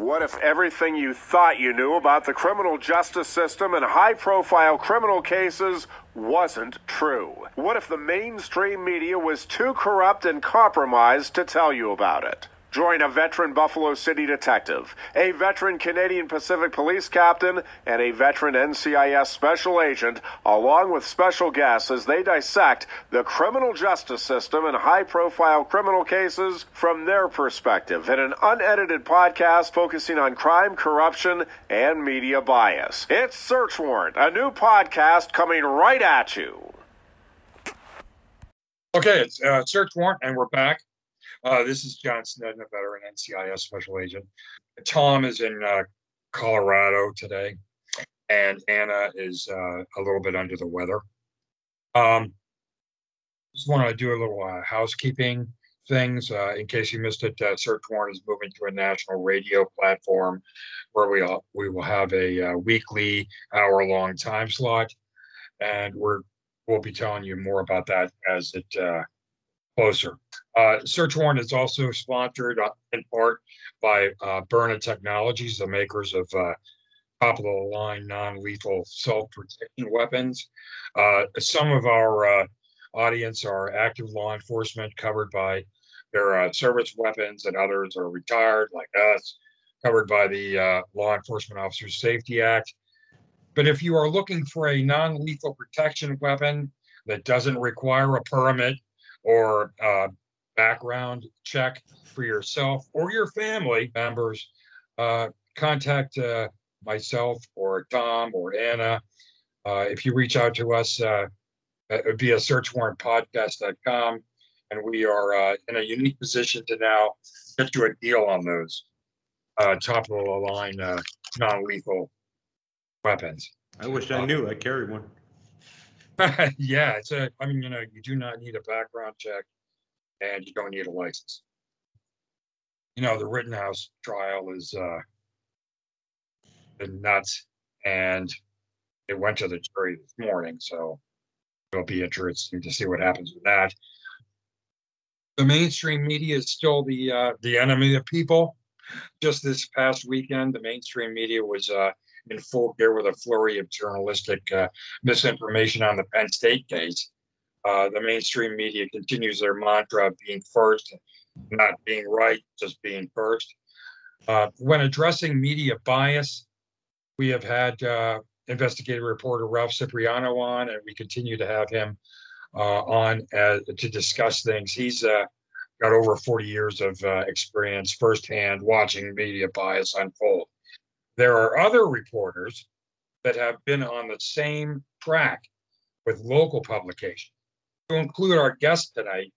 What if everything you thought you knew about the criminal justice system and high profile criminal cases wasn't true? What if the mainstream media was too corrupt and compromised to tell you about it? Join a veteran Buffalo City detective, a veteran Canadian Pacific Police captain, and a veteran NCIS special agent, along with special guests as they dissect the criminal justice system and high profile criminal cases from their perspective in an unedited podcast focusing on crime, corruption, and media bias. It's Search Warrant, a new podcast coming right at you. Okay, it's uh, Search Warrant, and we're back. Uh, this is John Snedden, a veteran NCIS special agent. Tom is in uh, Colorado today, and Anna is uh, a little bit under the weather. Um, just want to do a little uh, housekeeping things uh, in case you missed it. Uh, Search Warrant is moving to a national radio platform where we all, we will have a weekly hour long time slot, and we're we'll be telling you more about that as it closer. Uh, Search Warrant is also sponsored uh, in part by uh, Byrna Technologies, the makers of uh, top of the line non lethal self protection weapons. Uh, some of our audience are active law enforcement covered by their service weapons, and others are retired, like us, covered by the Law Enforcement Officers Safety Act. But if you are looking for a non lethal protection weapon that doesn't require a permit or uh, background check for yourself or your family members, uh, contact uh, myself or Tom or Anna. Uh, if you reach out to us uh, via searchwarrantpodcast.com, and we are uh, in a unique position to now get you a deal on those top of the line non lethal weapons. I wish I knew. I carry one. yeah, it's a. I mean, you know, you do not need a background check, and you don't need a license. You know, the Rittenhouse trial is uh, nuts, and it went to the jury this morning, so it'll be interesting to see what happens with that. The mainstream media is still the uh, the enemy of people. Just this past weekend, the mainstream media was uh, in full gear with a flurry of journalistic uh, misinformation on the Penn State case. Uh, the mainstream media continues their mantra of being first, not being right, just being first. Uh, when addressing media bias, we have had uh, investigative reporter Ralph Cipriano on, and we continue to have him uh, on to discuss things. He's uh, got over 40 years of experience firsthand watching media bias unfold. There are other reporters that have been on the same track with local publications. To include our guest tonight,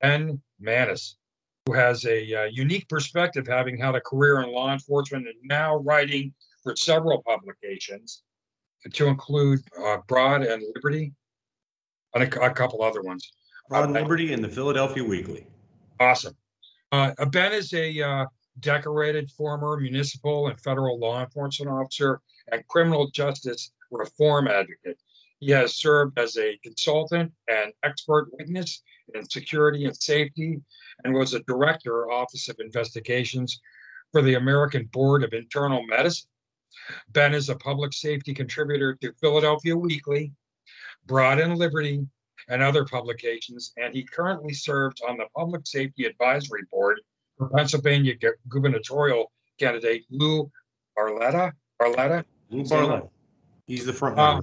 Ben Mannes, who has a uh, unique perspective, having had a career in law enforcement and now writing for several publications, to include uh, Broad and Liberty, and a, a couple other ones. Broad and Liberty and the Philadelphia Weekly. Awesome. Uh, ben is a uh, decorated former municipal and federal law enforcement officer and criminal justice reform advocate. He has served as a consultant and expert witness in security and safety and was a director, Office of Investigations for the American Board of Internal Medicine. Ben is a public safety contributor to Philadelphia Weekly, Broad and Liberty, and other publications, and he currently serves on the Public Safety Advisory Board for Pennsylvania gubernatorial candidate Lou Barletta. Barletta. Lou Barletta. He's the front runner.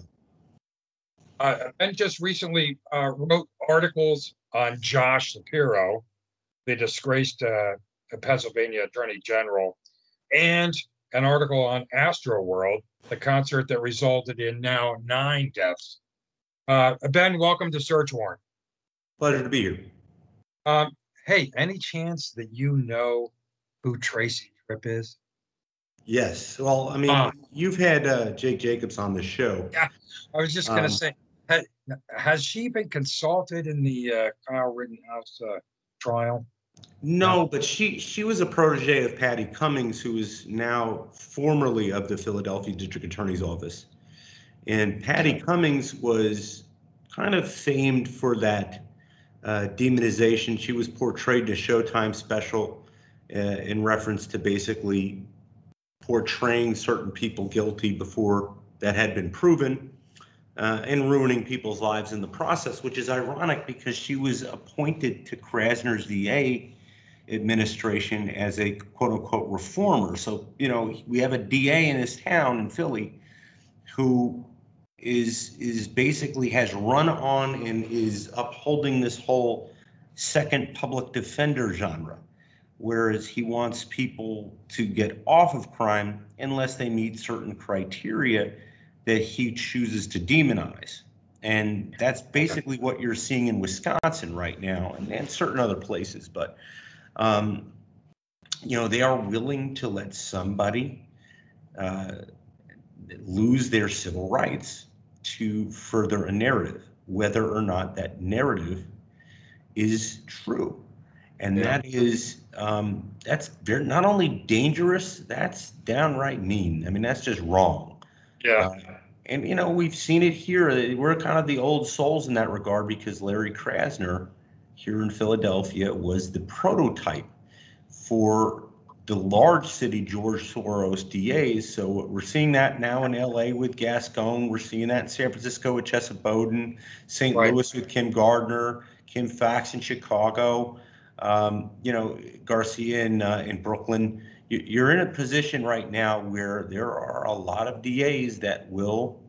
Uh, uh, ben just recently uh, wrote articles on Josh Shapiro, the disgraced uh, Pennsylvania Attorney General, and an article on Astro World, the concert that resulted in now nine deaths. Uh, ben, welcome to Search Warrant. Pleasure to be here. Um, Hey, any chance that you know who Tracy Tripp is? Yes. Well, I mean, uh, you've had uh, Jake Jacobs on the show. Yeah, I was just going to um, say, has, has, she been consulted in the uh, Kyle Rittenhouse uh, trial? No, but she she was a protege of Patty Cummings, who is now formerly of the Philadelphia District Attorney's Office. And Patty Cummings was kind of famed for that uh, demonization. She was portrayed in a Showtime special uh, in reference to basically portraying certain people guilty before that had been proven uh, and ruining people's lives in the process, which is ironic because she was appointed to Krasner's DA administration as a quote unquote reformer. So, you know, we have a DA in this town in Philly who is is basically has run on and is upholding this whole second public defender genre whereas he wants people to get off of crime unless they meet certain criteria that he chooses to demonize. And that's basically what you're seeing in Wisconsin right now and, and certain other places. But, um, you know, they are willing to let somebody uh, lose their civil rights to further a narrative, whether or not that narrative is true. And Yeah. that is, um, that's very, not only dangerous, that's downright mean. I mean, that's just wrong. Yeah. Uh, And, you know, we've seen it here. We're kind of the old souls in that regard because Larry Krasner here in Philadelphia was the prototype for the large city George Soros DAs. So we're seeing that now in LA with Gascon. We're seeing that in San Francisco with Chesa Boudin, St. Right. Louis with Kim Gardner, Kim Foxx in Chicago, um, you know, Garcia in, uh, in Brooklyn. You, you're in a position right now where there are a lot of DAs that will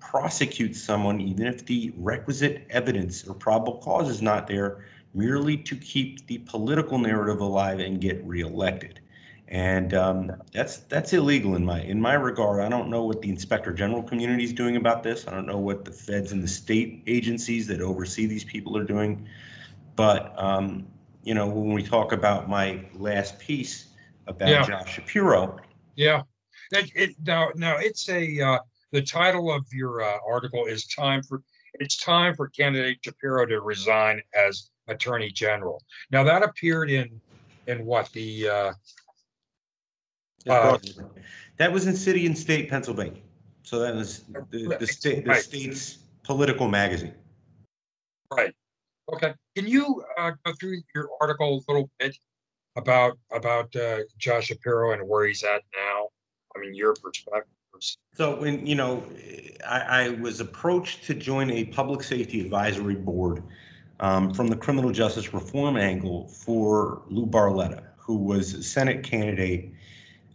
prosecute someone even if the requisite evidence or probable cause is not there, merely to keep the political narrative alive and get reelected. And um, that's that's illegal in my in my regard. I don't know what the inspector general community is doing about this. I don't know what the feds and the state agencies that oversee these people are doing. But um, you know, when we talk about my last piece about Yeah. Josh Shapiro, Yeah. That, it, now, now it's a, uh, the title of your, uh, article is time for, it's time for candidate Shapiro to resign as Attorney General. Now, that appeared in, in what, the, uh, Uh, that was in City and State, Pennsylvania. So that was the, the state, the Right. state's political magazine. right, okay. Can you, uh, go through your article a little bit about, about, uh, Josh Shapiro and where he's at now? I mean, your perspective. So when, you know, I, I was approached to join a public safety advisory board um, from the criminal justice reform angle for Lou Barletta, who was a Senate candidate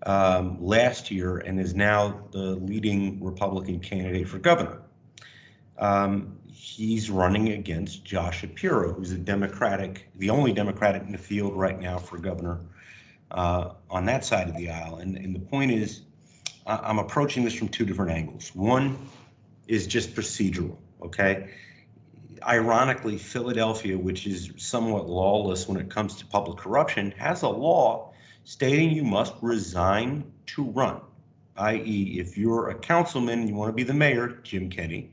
um, last year and is now the leading Republican candidate for governor. Um, he's running against Josh Shapiro, who's a Democratic, the only Democratic in the field right now for governor uh, on that side of the aisle. And, and the point is, I'm approaching this from two different angles. One is just procedural, okay? Ironically, Philadelphia, which is somewhat lawless when it comes to public corruption, has a law stating you must resign to run. I.e., if you're a councilman and you want to be the mayor, Jim Kenney,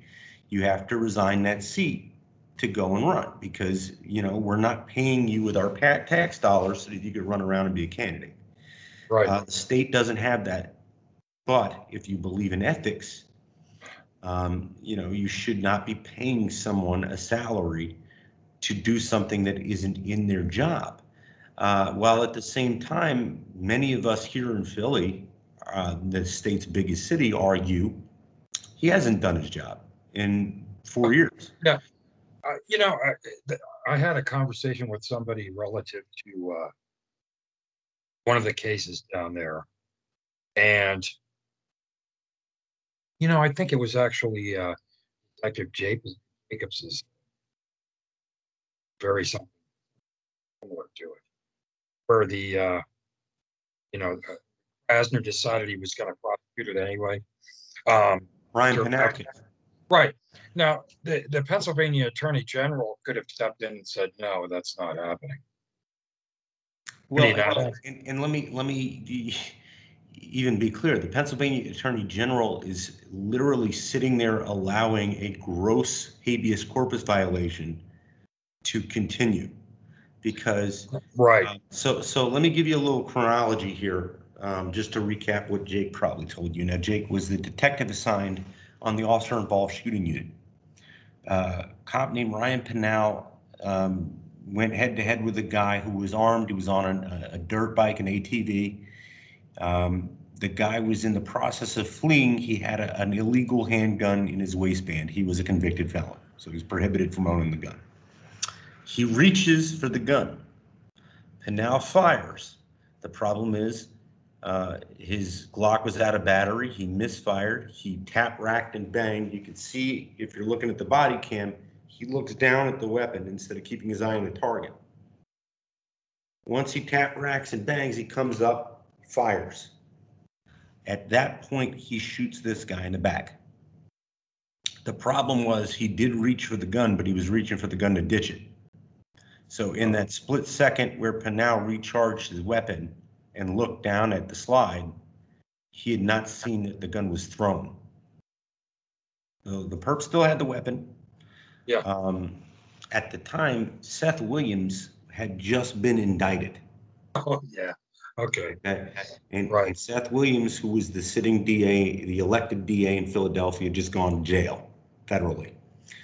you have to resign that seat to go and run because, you know, we're not paying you with our tax dollars so that you could run around and be a candidate. Right, Uh, the state doesn't have that. But if you believe in ethics, um, you know, you should not be paying someone a salary to do something that isn't in their job. Uh, while at the same time, many of us here in Philly, uh, the state's biggest city, argue he hasn't done his job in four years. uh, you know, I, I had a conversation with somebody relative to, uh, one of the cases down there. And, you know, I think it was actually, uh, Detective Jacobs, Jacobs's very something similar to it, where the, uh, you know, uh, Asner decided he was gonna prosecute it anyway. Um, Ryan Sure. Right. Now, the, the Pennsylvania Attorney General could have stepped in and said, no, that's not happening. Well, uh, and, and let me, let me even be clear, the Pennsylvania Attorney General is literally sitting there allowing a gross habeas corpus violation to continue. Because, Right. um, so, so let me give you a little chronology here, um, just to recap what Jake probably told you. Now, Jake was the detective assigned on the officer involved shooting unit. Uh, cop named Ryan Pownall, um, went head to head with a guy who was armed. He was on an- a, a dirt bike, an ATV. Um, the guy was in the process of fleeing. He had a, an illegal handgun in his waistband. He was a convicted felon, so he's prohibited from owning the gun. He reaches for the gun and now fires. The problem is uh, his Glock was out of battery. He misfired. He tap racked and banged. You can see if you're looking at the body cam, he looks down at the weapon instead of keeping his eye on the target. Once he tap racks and bangs, he comes up, fires. At that point, he shoots this guy in the back. The problem was he did reach for the gun, but he was reaching for the gun to ditch it. So in that split second where Pownall recharged his weapon and looked down at the slide, he had not seen that the gun was thrown. So the perp still had the weapon. Yeah. Um, at the time, Seth Williams had just been indicted. Oh, yeah. Okay. Okay. And, Right. and Seth Williams, who was the sitting DA, the elected DA in Philadelphia, just gone to jail federally.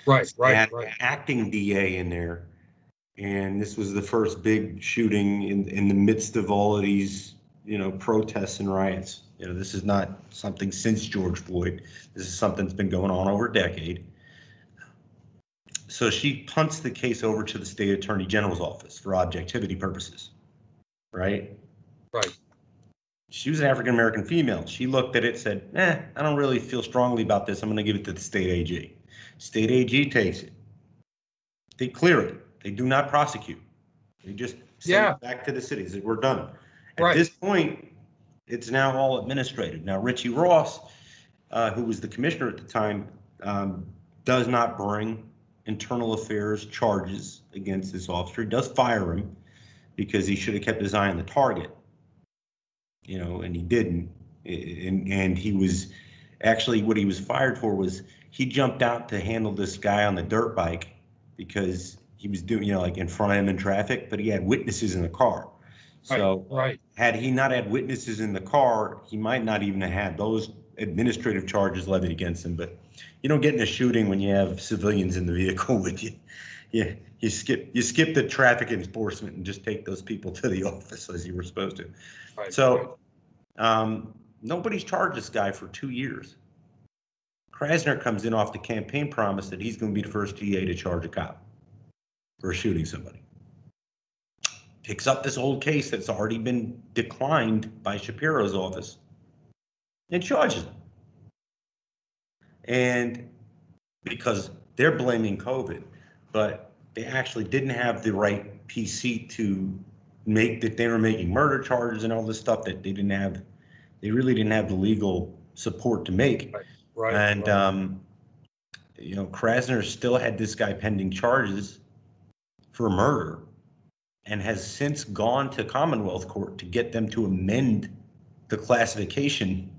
Right, They right, right. Acting DA in there. And this was the first big shooting in, in the midst of all of these, you know, protests and riots. You know, this is not something since George Floyd. This is something that's been going on over a decade. So she punts the case over to the state attorney general's office for objectivity purposes, right? Right. She was an African American female. She looked at it, said, "Eh, I don't really feel strongly about this. I'm going to give it to the state AG." State AG takes it. They clear it. They do not prosecute. They just send Yeah. it back to the cities. We're done. At Right. this point, it's now all administrative. Now Richie Ross, uh, who was the commissioner at the time, um, does not bring internal affairs charges against this officer. He does fire him because he should have kept his eye on the target. You know, and he didn't. And, and he was actually what he was fired for was he jumped out to handle this guy on the dirt bike because he was doing, you know, like in front of him in traffic, but he had witnesses in the car. So Right, had he not had witnesses in the car, he might not even have had those administrative charges levied against him. But you don't get in a shooting when you have civilians in the vehicle with you. Yeah, you skip you skip the traffic enforcement and just take those people to the office as you were supposed to. right. So um, nobody's charged this guy for two years. Krasner comes in off the campaign promise that he's going to be the first GA to charge a cop for shooting somebody. Picks up this old case that's already been declined by Shapiro's office and charges them. And because they're blaming COVID, but they actually didn't have the right PC to make that they were making murder charges and all this stuff that they didn't have. They really didn't have the legal support to make. Right. And, right. um, you know, Krasner still had this guy pending charges for murder and has since gone to Commonwealth Court to get them to amend the classification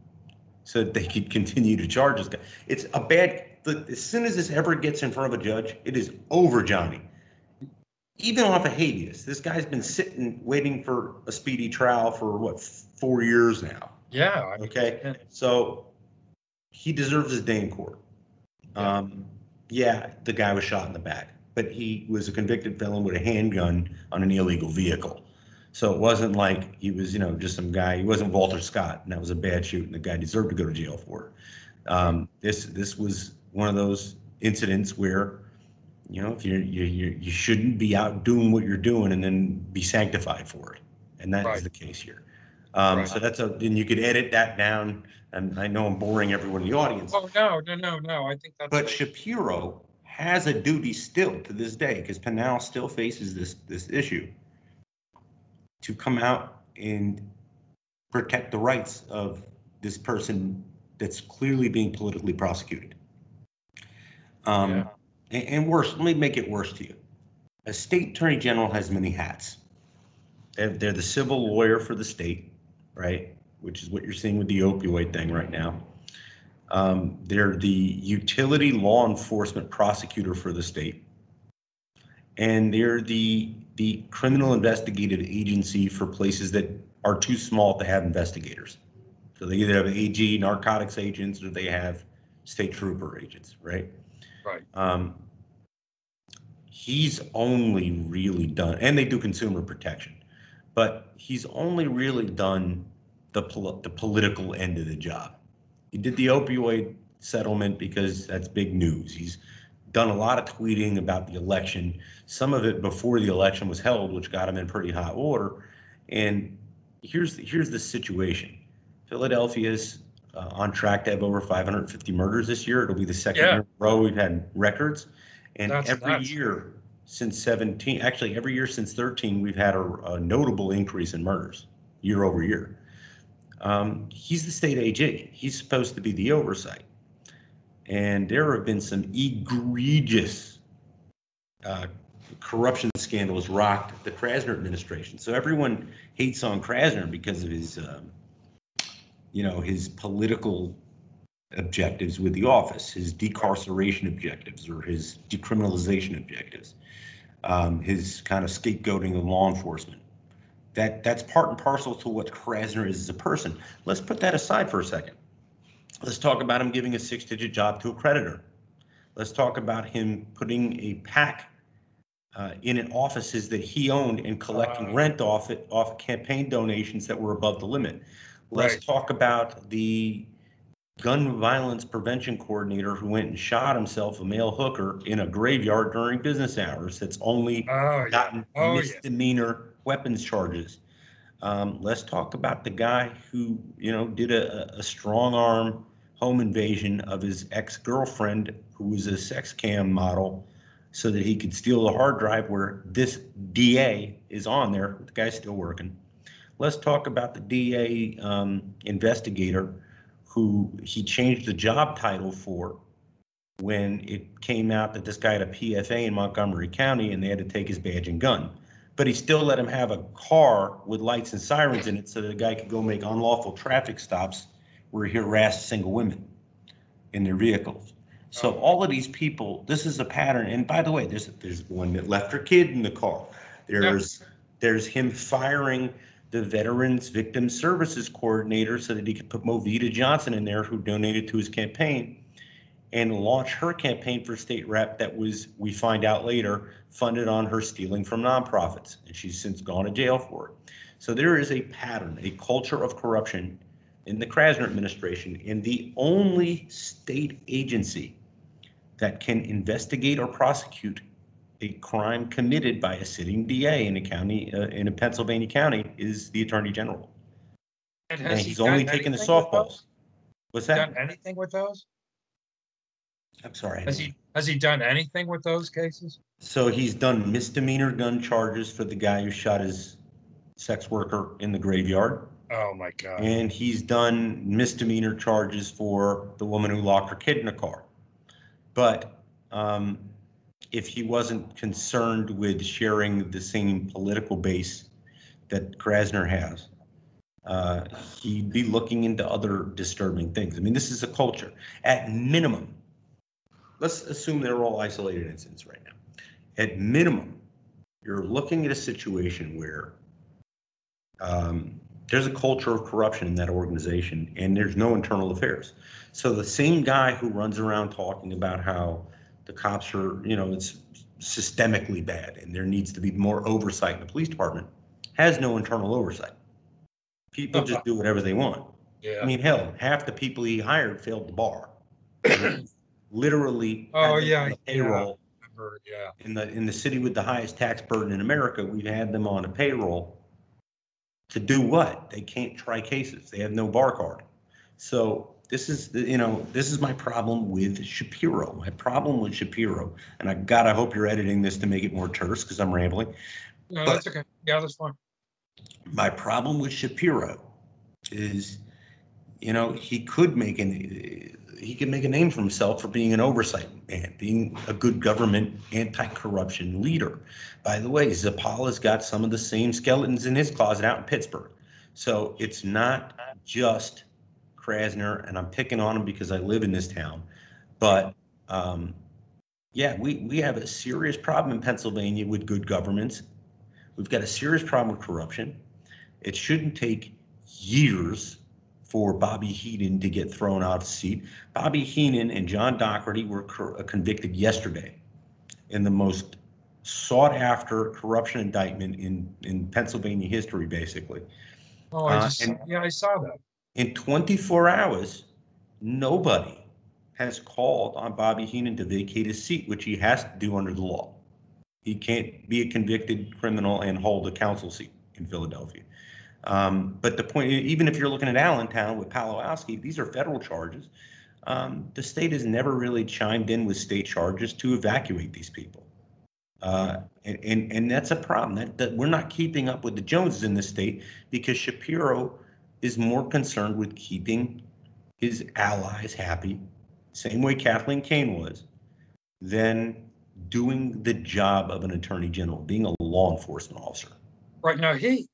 so that they could continue to charge this guy. It's a bad, look, as soon as this ever gets in front of a judge, it is over, Johnny. Even off of habeas, this guy's been sitting, waiting for a speedy trial for what, four years now? Yeah. I mean, Okay, so he deserves his day in court. Um, yeah, the guy was shot in the back, but he was a convicted felon with a handgun on an illegal vehicle. So it wasn't like he was, you know, just some guy. He wasn't Walter Scott, and that was a bad shoot, and the guy deserved to go to jail for it. Um, this this was one of those incidents where, you know, if you you you shouldn't be out doing what you're doing and then be sanctified for it, and that is Right. the case here. Um, Right. So that's a, and you could edit that down, and I know I'm boring everyone in the audience. Oh, no, no, no, no. I think that's. But Shapiro has a duty still to this day, because Pownall still faces this, this issue, to come out and protect the rights of this person that's clearly being politically prosecuted. Um, Yeah. and, and worse, let me make it worse to you. A state attorney general has many hats. They're, they're the civil lawyer for the state, right? Which is what you're seeing with the opioid thing right now. Um, they're the utility law enforcement prosecutor for the state. And they're the, the criminal investigative agency for places that are too small to have investigators. So they either have AG narcotics agents or they have state trooper agents, right? Right. Um, he's only really done, and they do consumer protection, but he's only really done the, pol- the political end of the job. He did the opioid settlement because that's big news. He's done a lot of tweeting about the election, some of it before the election was held, which got him in pretty hot water. And here's here's the situation: Philadelphia's uh, on track to have over 550 murders this year. It'll be the second Yeah. year in a row we've had records, and That's every year since 17, actually every year since 13, we've had a, a notable increase in murders year over year. Um, he's the state AG. He's supposed to be the oversight. And there have been some egregious uh, corruption scandals rocked the Krasner administration. So everyone hates on Krasner because of his, um, you know, his political objectives with the office, his decarceration objectives or his decriminalization objectives, um, his kind of scapegoating of law enforcement. That that's part and parcel to what Krasner is as a person. Let's put that aside for a second. Let's talk about him giving a six-digit job to a creditor. Let's talk about him putting a pack uh, in an offices that he owned and collecting Uh. rent off it off campaign donations that were above the limit. Let's Right. talk about the gun violence prevention coordinator who went and shot himself, a male hooker, in a graveyard during business hours. That's only Oh, yeah. gotten Oh, yeah. misdemeanor weapons charges. Um, let's talk about the guy who, you know, did a, a- strong arm home invasion of his ex-girlfriend who was a sex cam model so that he could steal the hard drive where this DA is on there. The guy's still working. Let's talk about the DA um, investigator who he changed the job title for when it came out that this guy had a PFA in Montgomery County and they had to take his badge and gun. But he still let him have a car with lights and sirens in it so that the guy could go make unlawful traffic stops where he harassed single women in their vehicles. So oh. all of these people, this is a pattern. And by the way, there's there's one that left her kid in the car. There's there's him firing the Veterans Victim Services Coordinator so that he could put Movita Johnson in there, who donated to his campaign, and launch her campaign for state rep that was, we find out later, funded on her stealing from nonprofits. And she's since gone to jail for it. So there is a pattern, a culture of corruption in the Krasner administration. And the only state agency that can investigate or prosecute a crime committed by a sitting DA in a county, uh, in a Pennsylvania county is the Attorney General. And And he's only done taking the softballs. What's Done that? anything with those? I'm sorry. Has he, has he done anything with those cases? So he's done misdemeanor gun charges for the guy who shot his sex worker in the graveyard. Oh, my God. And he's done misdemeanor charges for the woman who locked her kid in a car. But um, if he wasn't concerned with sharing the same political base that Krasner has, uh, he'd be looking into other disturbing things. I mean, this is a culture. At minimum, let's assume they're all isolated incidents right now. At minimum, you're looking at a situation where um, there's a culture of corruption in that organization and there's no internal affairs. So the same guy who runs around talking about how the cops are, you know, it's systemically bad and there needs to be more oversight in the police department has no internal oversight. People just do whatever they want. Yeah. I mean, hell, half the people he hired failed the bar. Literally. Oh, yeah, on the yeah. Payroll Remember, Yeah. in the, in the city with the highest tax burden in America, we've had them on a payroll to do what? They can't try cases. They have no bar card. So this is, you know, this is my problem with Shapiro. My problem with Shapiro, and I, God, I hope you're editing this to make it more terse because I'm rambling. No, that's okay. Yeah, that's fine. My problem with Shapiro is, you know, he could make an, he can make a name for himself for being an oversight man, being a good government anti-corruption leader. By the way, Zappala's got some of the same skeletons in his closet out in Pittsburgh. So it's not just Krasner, and I'm picking on him because I live in this town. But um, yeah, we, we have a serious problem in Pennsylvania with good governments. We've got a serious problem with corruption. It shouldn't take years for Bobby Henon to get thrown out of seat. Bobby Henon and John Dougherty were cor- uh, convicted yesterday in the most sought after corruption indictment in, in Pennsylvania history, basically. Oh, I Uh, and- yeah, I saw that. In 24 hours, nobody has called on Bobby Henon to vacate his seat, which he has to do under the law. He can't be a convicted criminal and hold a council seat in Philadelphia. Um, but the point, even if you're looking at Allentown with Pawlowski, these are federal charges. Um, the state has never really chimed in with state charges to evacuate these people. Uh, and, and, and that's a problem that, that we're not keeping up with the Joneses in the state because Shapiro is more concerned with keeping his allies happy, same way Kathleen Kane was, than doing the job of an attorney general, being a law enforcement officer. Right now, he,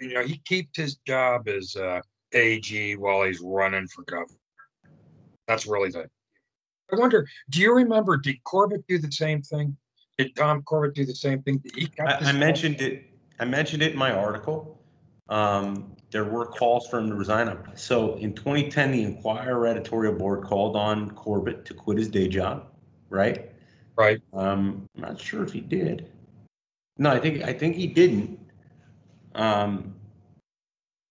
you know, he keeps his job as uh, AG while he's running for governor. That's really the. I wonder, do you remember, did Corbett do the same thing? Did Tom Corbett do the same thing? Did he I, I mentioned it, I mentioned it in my article. Um, there were calls for him to resign. So in 2010, the Inquirer editorial board called on Corbett to quit his day job, right? Right. Um, I'm not sure if he did. No, I think, I think he didn't. Um,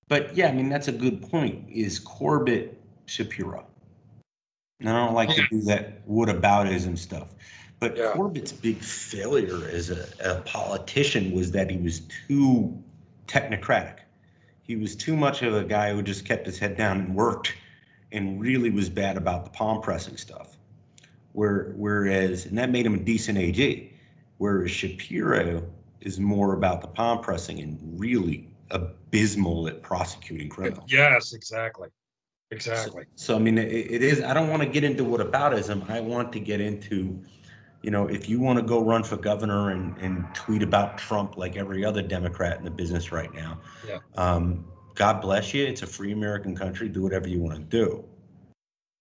but yeah, I mean, that's a good point. Is Corbett Shapiro? And I don't like to do that What whataboutism stuff. But Yeah. Corbett's big failure as a, a politician was that he was too technocratic. He was too much of a guy who just kept his head down and worked and really was bad about the palm pressing stuff. Where, whereas, and that made him a decent AG. Whereas Shapiro is more about the palm pressing and really abysmal at prosecuting criminals. Yes, exactly. Exactly. So, I mean, it, it is, I don't want to get into whataboutism. I want to get into, you know, if you want to go run for governor and, and tweet about Trump like every other Democrat in the business right now. Yeah. Um, God bless you. It's a free American country. Do whatever you want to do.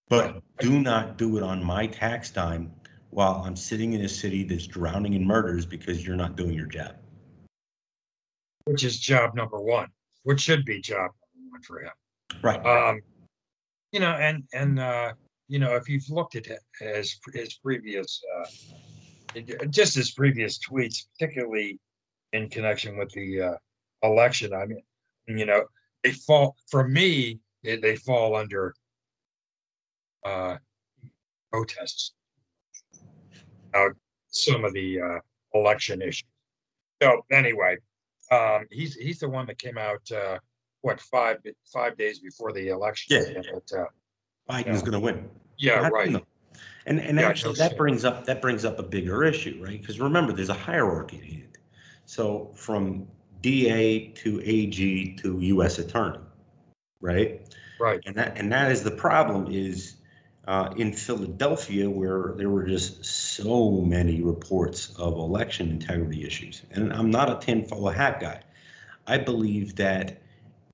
But do not do it on my tax dime while I'm sitting in a city that's drowning in murders because you're not doing your job. Which is job number one, which should be job number one for him. Right. Um, you know, and, and, uh, you know, if you've looked at his, his previous, uh, just his previous tweets, particularly in connection with the, uh, election, I mean, you know, they fall, for me, they, they fall under, uh, protests. Uh, some of the, uh, election issues. So anyway, um, he's, he's the one that came out, uh, what, five, five days before the election? Yeah. But, uh, Biden's going to win. Yeah, come right. And, and Yeah, actually, that brings up, that brings up a bigger issue, right? Because remember, there's a hierarchy at hand. So from DA to AG to US attorney, right? Right. And that, and that is the problem is uh, in Philadelphia where there were just so many reports of election integrity issues. And I'm not a tinfoil hat guy. I believe that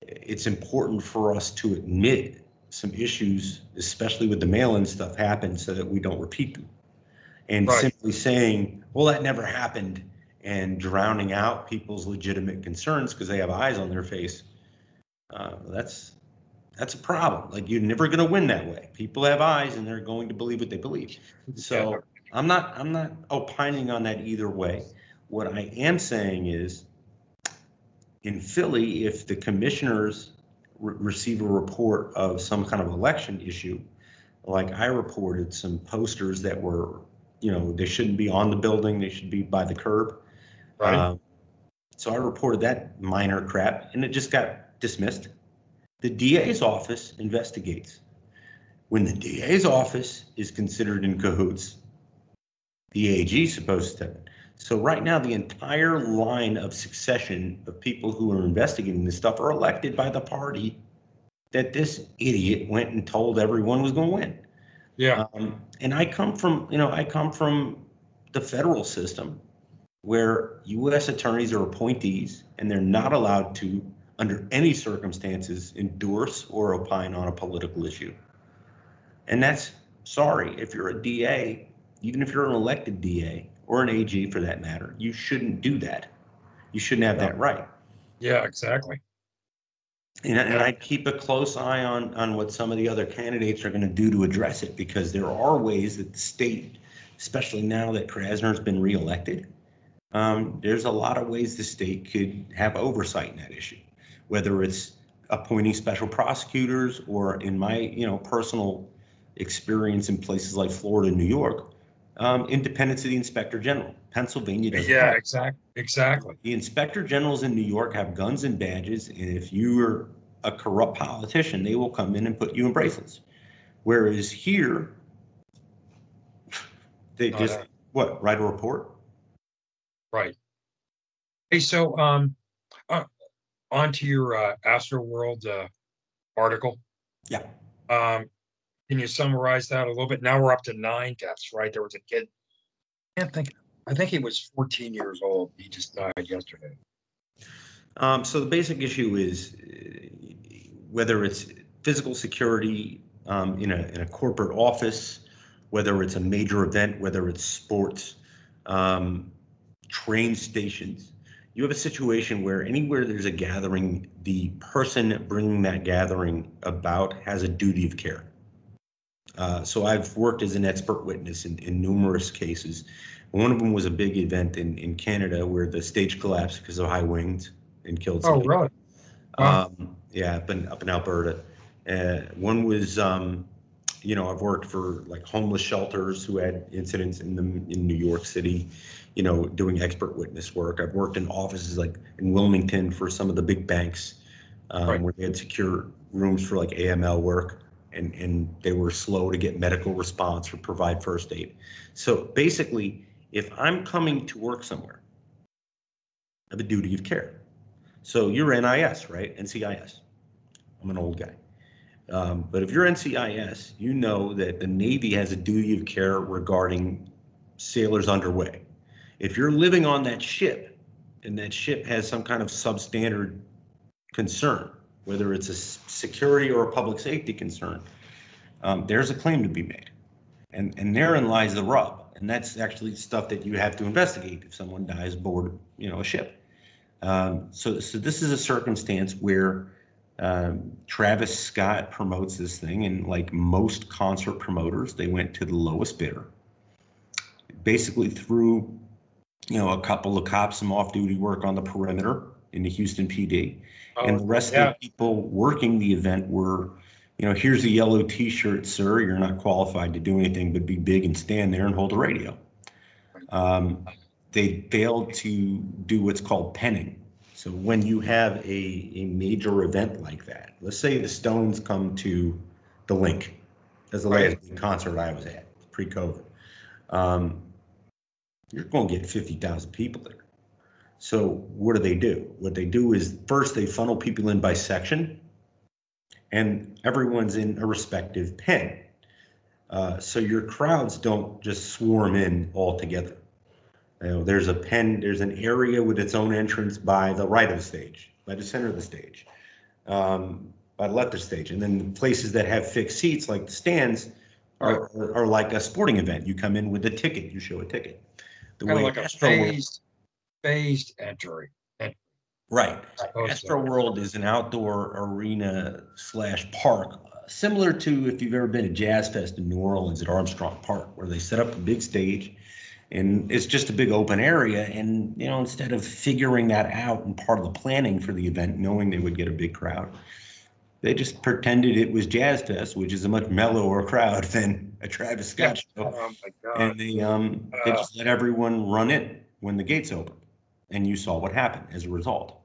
it's important for us to admit some issues, especially with the mail-in stuff happened so that we don't repeat them. And Right. simply saying, well, that never happened and drowning out people's legitimate concerns because they have eyes on their face. Uh, that's that's a problem. Like you're never going to win that way. People have eyes and they're going to believe what they believe. So I'm not I'm not opining on that either way. What I am saying is in Philly, if the commissioners re- receive a report of some kind of election issue, like I reported some posters that were, you know, they shouldn't be on the building, they should be by the curb. Right. Um, So I reported that minor crap and it just got dismissed. The DA's office investigates. When the DA's office is considered in cahoots, the AG is supposed to step in. So right now, the entire line of succession of people who are investigating this stuff are elected by the party that this idiot went and told everyone was going to win. Yeah, Um, and I come from, you know, I come from the federal system where U.S. attorneys are appointees and they're not allowed to, under any circumstances, endorse or opine on a political issue. And that's, sorry, if you're a DA, even if you're an elected DA or an AG for that matter, you shouldn't do that. You shouldn't have that right. yeah, exactly. And, and I keep a close eye on, on what some of the other candidates are going to do to address it because there are ways that the state, especially now that Krasner's been reelected, um, there's a lot of ways the state could have oversight in that issue. Whether it's appointing special prosecutors or in my, you know, personal experience in places like Florida and New York, um, independence of the inspector general. Pennsylvania does Yeah, exactly. Exactly. The inspector generals in New York have guns and badges, and if you're a corrupt politician, they will come in and put you in bracelets. Whereas here, they Not just, that. what, write a report? Right. Hey, so um, uh, on to your uh, Astro World uh, article. Yeah. Um, can you summarize that a little bit? Now we're up to nine deaths, right? There was a kid. I can't think. I think he was 14 years old. He just died yesterday. Um, so the basic issue is uh, whether it's physical security um, in a in a corporate office, whether it's a major event, whether it's sports, um, train stations. You have a situation where anywhere there's a gathering, the person bringing that gathering about has a duty of care. Uh, so I've worked as an expert witness in, in numerous cases. One of them was a big event in, in Canada where the stage collapsed because of high winds and killed some Oh, people. really? Wow. Um, yeah, up in, up in Alberta. Uh, one was, um, you know, I've worked for like homeless shelters who had incidents in them in New York City, you know, doing expert witness work. I've worked in offices like in Wilmington for some of the big banks um, Right. where they had secure rooms for like AML work and, and they were slow to get medical response or provide first aid. So basically, if I'm coming to work somewhere, I have a duty of care. So you're NIS, right? NCIS. I'm an old guy. Um, but if you're NCIS, you know that the Navy has a duty of care regarding sailors underway. If you're living on that ship and that ship has some kind of substandard concern, whether it's a security or a public safety concern, um, there's a claim to be made. And, and therein lies the rub. And that's actually stuff that you have to investigate if someone dies aboard, you know, a ship. Um, so, so this is a circumstance where um, Travis Scott promotes this thing, and like most concert promoters, they went to the lowest bidder. Basically, threw, you know, a couple of cops some off-duty work on the perimeter in the Houston PD, and the Oh, rest yeah. of the people working the event were, you know, here's a yellow T-shirt, sir. You're not qualified to do anything but be big and stand there and hold a radio. Um, they failed to do what's called penning. So when you have a, a major event like that, let's say the Stones come to the Linc. That's the Right. last concert I was at pre-COVID. Um, you're going to get 50,000 people there. So what do they do? What they do is first they funnel people in by section, and everyone's in a respective pen. Uh, so your crowds don't just swarm in all together. You know, there's a pen, there's an area with its own entrance by the right of the stage, by the center of the stage, um, by the left of the stage. And then the places that have fixed seats, like the stands, are, are, are like a sporting event. You come in with a ticket, you show a ticket. The Kind way like a Astro World- phased, phased entry. Right. Astro World is an outdoor arena slash park, similar to if you've ever been to Jazz Fest in New Orleans at Armstrong Park, where they set up a big stage and it's just a big open area. And, you know, instead of figuring that out and part of the planning for the event, knowing they would get a big crowd, they just pretended it was Jazz Fest, which is a much mellower crowd than a Travis Scott show Oh my God. and they um they Uh. just let everyone run in when the gates opened and you saw what happened as a result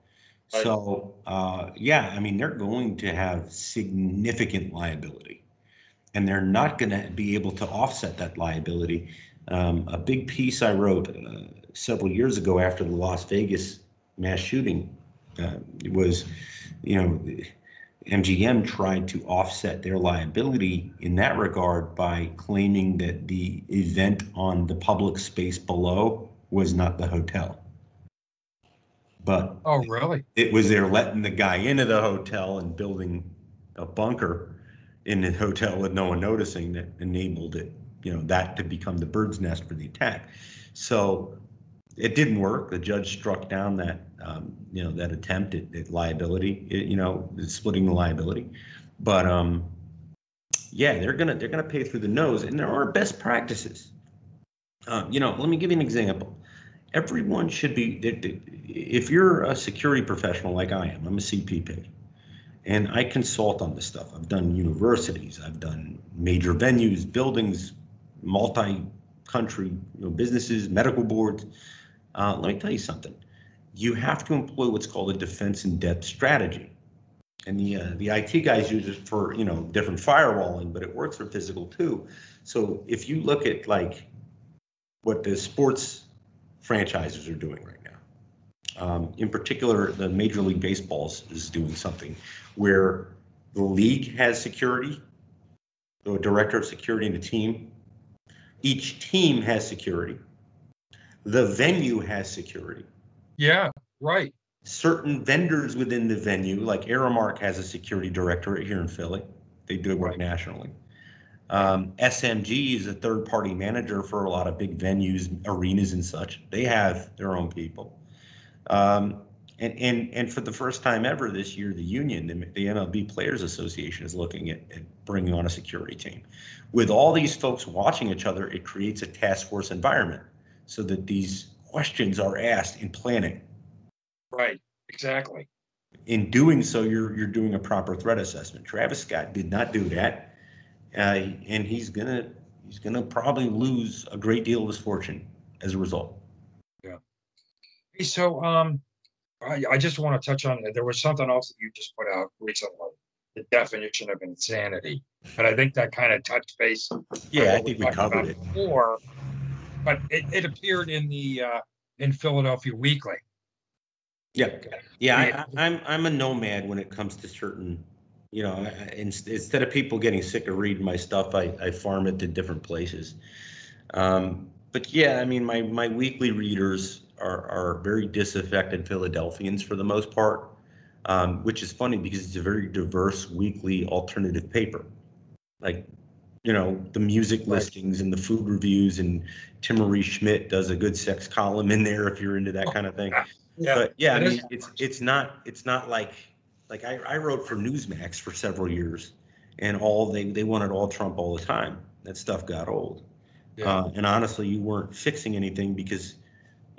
Right. so uh yeah i mean they're going to have significant liability and they're not going to be able to offset that liability um, a big piece i wrote uh, several years ago after the las vegas mass shooting uh, was you know MGM tried to offset their liability in that regard by claiming that the event on the public space below was not the hotel. But Oh, really? it was there letting the guy into the hotel and building a bunker in the hotel with no one noticing that enabled it, you know, that to become the bird's nest for the attack. So it didn't work. The judge struck down that, um, you know, that attempt at, at liability, it- you know, splitting the liability. But, um, yeah, they're gonna, they're gonna pay through the nose and there are best practices. Um, you know, let me give you an example. everyone should be. If you're a security professional like I am, I'm a CPP, and I consult on this stuff. I've done universities, I've done major venues, buildings, multi-country you know, businesses, medical boards. Uh, let me tell you something. You have to employ what's called a defense in depth strategy. And the uh, the IT guys use it for you know different firewalling, but it works for physical too. So if you look at like what the sports franchises are doing right now, um, in particular, the Major League Baseballs is doing something where the league has security, the director of security in the team. Each team has security. The venue has security. Yeah, right. Certain vendors within the venue, like Aramark has a security directorate here in Philly. They do work right. nationally. Um, SMG is a third party manager for a lot of big venues, arenas, and such. They have their own people. Um, and, and, and for the first time ever this year, the union, the, the MLB Players Association, is looking at, at bringing on a security team. With all these folks watching each other, it creates a task force environment so that these questions are asked in planning. Right, exactly. In doing so, you're you're doing a proper threat assessment. Travis Scott did not do that, uh, and he's gonna he's gonna probably lose a great deal of his fortune as a result. Yeah. So um, I, I just want to touch on there was something else that you just put out recently, the definition of insanity, and I think that kind of touched base. Yeah, I think we covered it before, but it, it appeared in the uh, in Philadelphia Weekly. Yeah, yeah, I, I'm I'm a nomad when it comes to certain you know, instead of people getting sick of reading my stuff, I, I farm it to different places. Um, but yeah, I mean, my, my weekly readers are, are very disaffected Philadelphians for the most part, um, which is funny because it's a very diverse weekly alternative paper. Like, you know, the music listings and the food reviews, and Timaree Schmit does a good sex column in there if you're into that kind of thing. Yeah, but yeah, I mean, it's it's not it's not like like I, I wrote for Newsmax for several years, and all they they wanted all Trump all the time. That stuff got old. Yeah. Uh, and honestly, you weren't fixing anything because,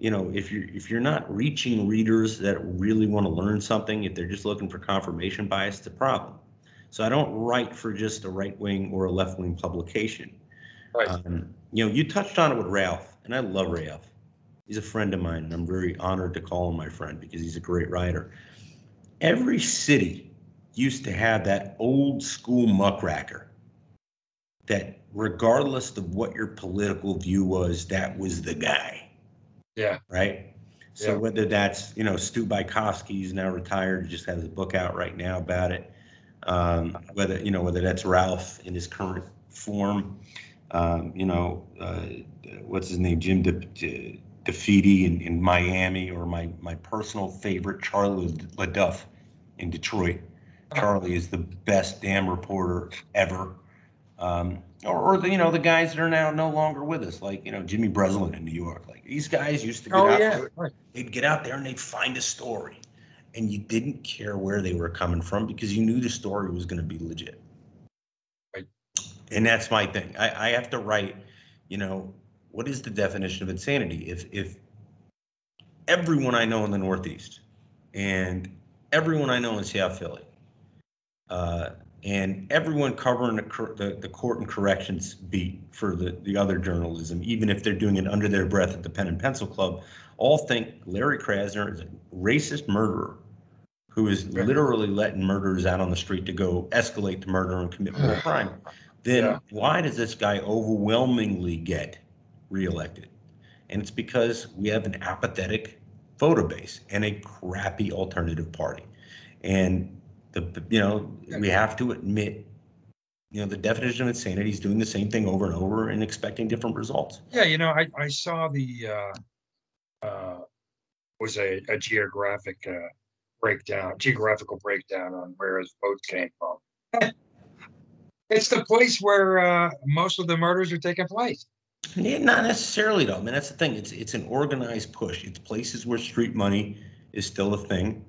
you know, if you're if you're not reaching readers that really want to learn something, if they're just looking for confirmation bias, it's a problem. So I don't write for just a right wing or a left wing publication. Right. Um, you know, you touched on it with Ralph, and I love Ralph. He's a friend of mine, and I'm very honored to call him my friend because he's a great writer every city used to have that old school muckraker that regardless of what your political view was, that was the guy. Yeah. Right. So yeah. whether that's, you know, Stu Bykofsky is now retired, just has a book out right now about it. Um, whether, you know, whether that's Ralph in his current form, um, you know, uh, what's his name, Jim De, De, in, in Miami, or my, my personal favorite, Charlie LeDuff in Detroit. Charlie is the best damn reporter ever. Um, or, or the, you know the guys that are now no longer with us, like you know Jimmy Breslin in New York. Like these guys used to get oh, out yeah. there, they'd get out there and they'd find a story, and you didn't care where they were coming from because you knew the story was going to be legit. Right. And that's my thing. I, I have to write. You know, what is the definition of insanity? If if everyone I know in the Northeast, and everyone I know in South Philly, uh, and everyone covering the, the, the, court and corrections beat for the, the other journalism, even if they're doing it under their breath at the Pen and Pencil Club, all think Larry Krasner is a racist murderer who is literally letting murderers out on the street to go escalate the murder and commit more crime. Then yeah. why does this guy overwhelmingly get reelected? And it's because we have an apathetic voter base and a crappy alternative party. And the you know we have to admit you know the definition of insanity is doing the same thing over and over and expecting different results. Yeah, you know, I I saw the uh, uh, was a, a geographic uh, breakdown, geographical breakdown on where his votes came from. it's the place where uh, most of the murders are taking place. Yeah, not necessarily though. I mean, that's the thing. It's it's an organized push. It's places where street money is still a thing.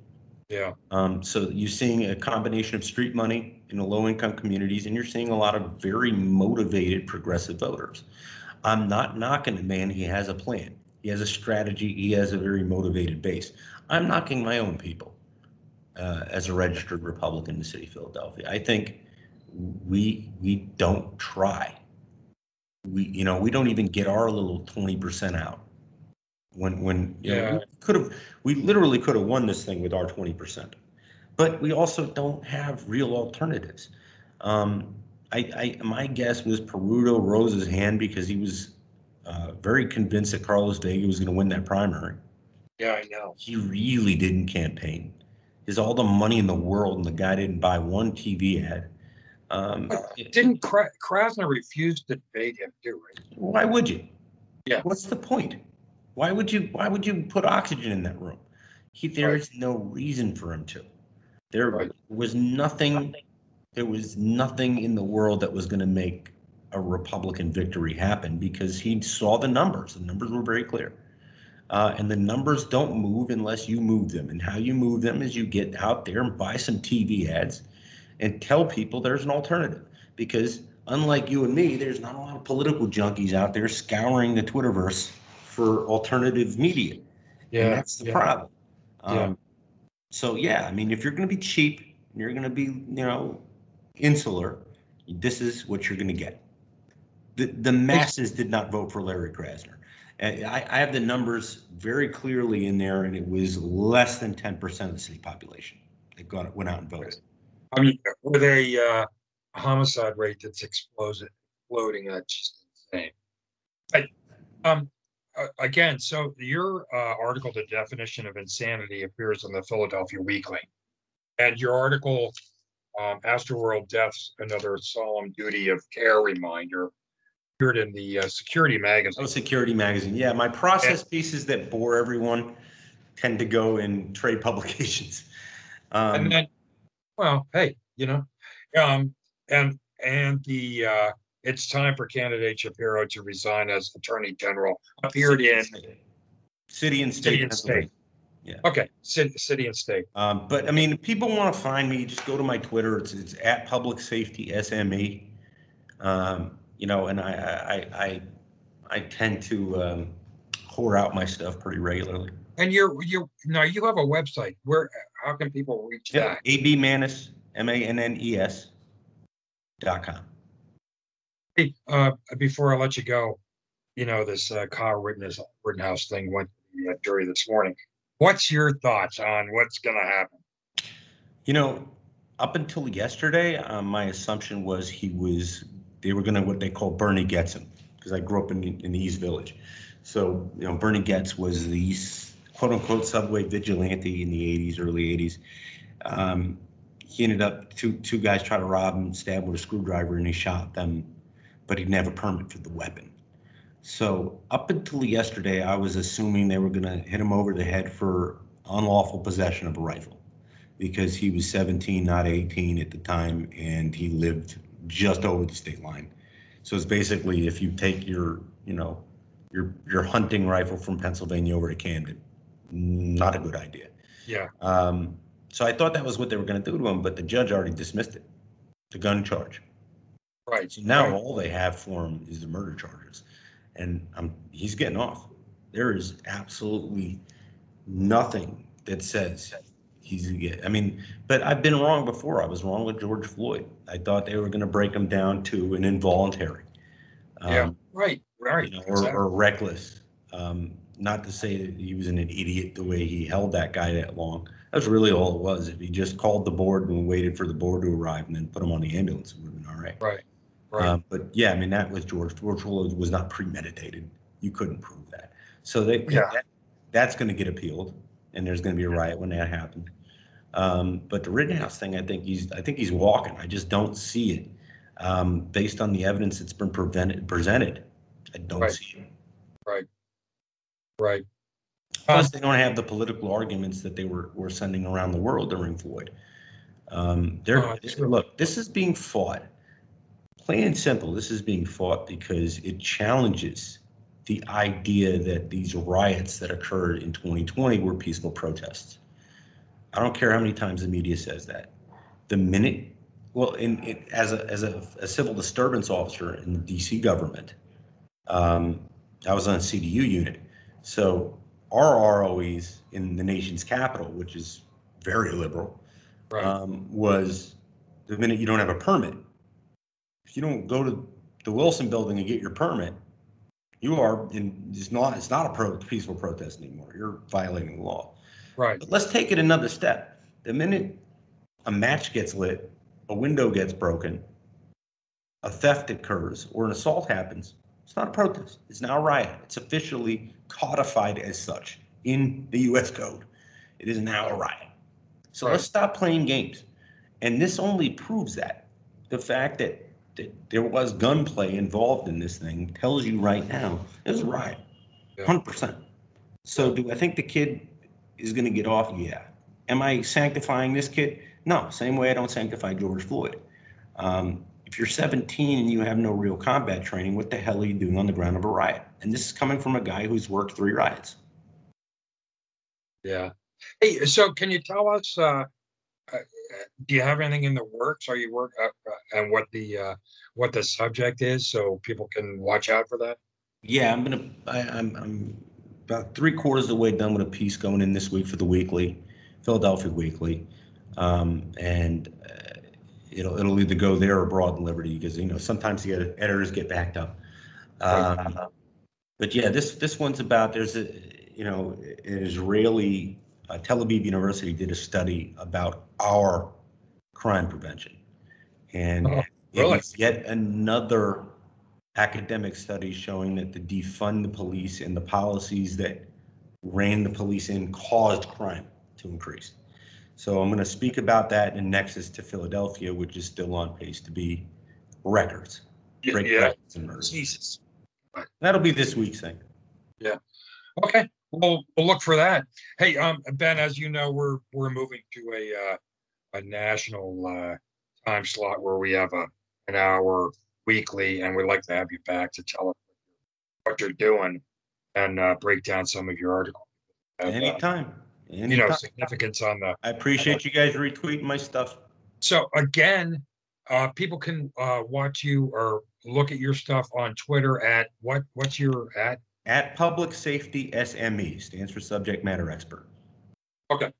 Yeah. Um, so you're seeing a combination of street money in the low-income communities, and you're seeing a lot of very motivated progressive voters. I'm not knocking the man; he has a plan. He has a strategy. He has a very motivated base. I'm knocking my own people uh, as a registered Republican in the city of Philadelphia. I think we we don't try. We you know we don't even get our little twenty percent out. When when Yeah. could have we literally could have won this thing with our twenty percent, but we also don't have real alternatives. Um, I, I my guess was Peruto rose his hand because he was uh, very convinced that Carlos Vega was going to win that primary. Yeah, I know. He really didn't campaign. There's all the money in the world, and the guy didn't buy one TV ad. Um, Didn't Kra- Krasner refuse to debate him too, right? why would you? Yeah. What's the point? Why would you? Why would you put oxygen in that room? He, there is no reason for him to. There Right. was nothing. There was nothing in the world that was going to make a Republican victory happen because he saw the numbers. The numbers were very clear. Uh, and the numbers don't move unless you move them. And how you move them is you get out there and buy some TV ads and tell people there's an alternative. Because unlike you and me, there's not a lot of political junkies out there scouring the Twitterverse for alternative media. And that's the yeah. problem. Yeah. Um, so yeah, I mean, if you're going to be cheap, and you're going to be, you know, insular. This is what you're going to get. The the masses did not vote for Larry Krasner. I, I have the numbers very clearly in there, and it was less than 10% of the city population that got went out and voted. I mean, with a uh, homicide rate that's explosive, exploding, that's just insane. But um, uh, again, so your uh, article, "The Definition of Insanity," appears in the Philadelphia Weekly, and your article, um, "Astroworld Deaths: Another Solemn Duty of Care Reminder," appeared in the uh, Security Magazine. Oh, Security Magazine. Yeah, my process pieces that bore everyone tend to go in trade publications. Um, and then well hey you know um and and the uh it's time for candidate shapiro to resign as attorney general appeared City in State. City and State. City and. State. okay city, city and state Um, but I mean, people want to find me, just go to my Twitter. It's, it's at Public Safety SME. Um, you know, and I, I, I, I tend to, um, whore out my stuff pretty regularly. and you're you're now you have a website where how can people reach Yeah, that AB Mannes, M A N N E S dot com. Hey uh before i let you go you know this uh kyle rittenhouse rittenhouse thing went to the uh, jury this morning what's your thoughts on what's going to happen You know, up until yesterday, um, my assumption was he was, they were gonna, what they call Bernie Goetz him, because I grew up in, in the East Village. So, you know, Bernie Goetz was the s- quote unquote subway vigilante in the eighties, early eighties. Um, he ended up, two, two guys tried to rob him, stab with a screwdriver and he shot them, but he didn't have a permit for the weapon. So up until yesterday, I was assuming they were gonna hit him over the head for unlawful possession of a rifle because he was 17, not 18 at the time, and he lived just over the state line. So it's basically if you take your, you know, your your hunting rifle from Pennsylvania over to Camden, not a good idea. yeah Um, so I thought that was what they were going to do to him, but the judge already dismissed it, the gun charge. Right So now right. all they have for him is the murder charges, and um, he's getting off. There is absolutely nothing that says he's gonna get. I mean, but I've been wrong before. I was wrong with George Floyd. I thought they were going to break him down to an involuntary, Yeah. um, right right you know, or, exactly. or reckless. Um, not to say that he was an idiot the way he held that guy that long. That's really all it was. If he just called the board and waited for the board to arrive and then put him on the ambulance, it would have been all right. right right Um, but yeah, I mean, that was George. George Floyd was not premeditated. You couldn't prove that. So they, Yeah. that, that's going to get appealed, and there's going to be a riot when that happens. Um, but the Rittenhouse thing, I think he's, I think he's walking. I just don't see it. Um, based on the evidence that's been prevented, presented, I don't Right. see it. right Right. Plus, they don't have the political arguments that they were, were sending around the world during Floyd. Um, they're, Oh, true. look, this is being fought. Plain and simple, this is being fought because it challenges the idea that these riots that occurred in 2020 were peaceful protests. I don't care how many times the media says that. The minute, well, in, as a as a, a civil disturbance officer in the DC government, um, I was on a CDU unit. So our ROEs in the nation's capital, which is very liberal, Right. um, was the minute you don't have a permit. If you don't go to the Wilson Building and get your permit, you are in, it's not, it's not a pro, peaceful protest anymore. You're violating the law. right. But let's take it another step. The minute a match gets lit, a window gets broken, a theft occurs, or an assault happens, it's not a protest. It's now a riot. It's officially codified as such in the US code. It is now a riot. So let's stop playing games. And this only proves that. The fact that, that there was gunplay involved in this thing tells you right now it was a riot. Yeah. 100%. So do I think the kid is going to get off? Yeah. Am I sanctifying this kid? No. Same way I don't sanctify George Floyd. Um, if you're 17 and you have no real combat training, what the hell are you doing on the ground of a riot? And this is coming from a guy who's worked three riots. Yeah. Hey, so can you tell us, uh, uh, do you have anything in the works? Are you work, uh, uh, and what the, uh, what the subject is so people can watch out for that? Yeah, I'm gonna. I, I'm I'm about three quarters of the way done with a piece going in this week for the weekly, Philadelphia Weekly, um, and uh, it'll it'll either go there or Broad and Liberty because you know sometimes the editors get backed up. Um, but yeah, this this one's about there's a you know an Israeli uh, Tel Aviv University did a study about our crime prevention, and Oh, it really? was yet another academic study showing that the defund the police and the policies that ran the police in caused crime to increase. So I'm going to speak about that in Nexus to Philadelphia, which is still on pace to be records. break Yeah, records. Jesus. That'll be this week's thing. Yeah. Okay, we'll, we'll look for that. Hey, um, Ben, as you know, we're, we're moving to a, uh, a national, uh, time slot where we have a, an hour weekly and we'd like to have you back to tell us what you're doing and, uh, break down some of your articles. And, uh, Anytime. You know, significance on the, I appreciate you guys retweeting my stuff. so again, uh, people can, uh, watch you or look at your stuff on Twitter at what, what's your at? At Public Safety SME, stands for Subject Matter Expert. Okay.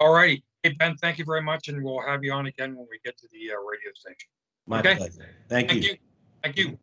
All righty. Hey, Ben, thank you very much, and we'll have you on again when we get to the uh, radio station. My Okay. pleasure. Thank Thank you. you. Thank you.